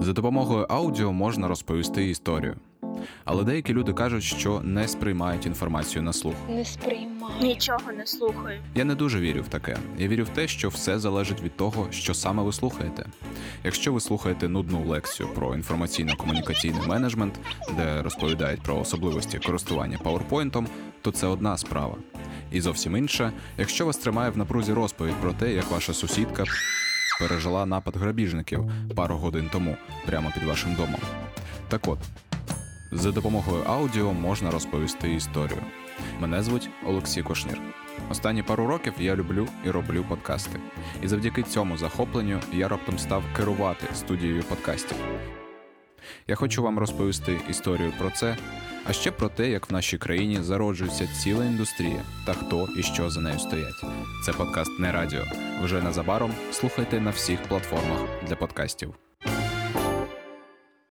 За допомогою аудіо можна розповісти історію. Але деякі люди кажуть, що не сприймають інформацію на слух. Не сприймаю. Нічого не слухаю. Я не дуже вірю в таке. Я вірю в те, що все залежить від того, що саме ви слухаєте. Якщо ви слухаєте нудну лекцію про інформаційно-комунікаційний менеджмент, де розповідають про особливості користування PowerPoint, то це одна справа. І зовсім інша, якщо вас тримає в напрузі розповідь про те, як ваша сусідка пережила напад грабіжників пару годин тому прямо під вашим домом. Так от, за допомогою аудіо можна розповісти історію. Мене звуть Олексій Кошнір. Останні пару років я люблю і роблю подкасти. І завдяки цьому захопленню я раптом став керувати студією подкастів. Я хочу вам розповісти історію про це, а ще про те, як в нашій країні зароджується ціла індустрія та хто і що за нею стоять. Це подкаст не радіо. Вже незабаром слухайте на всіх платформах для подкастів.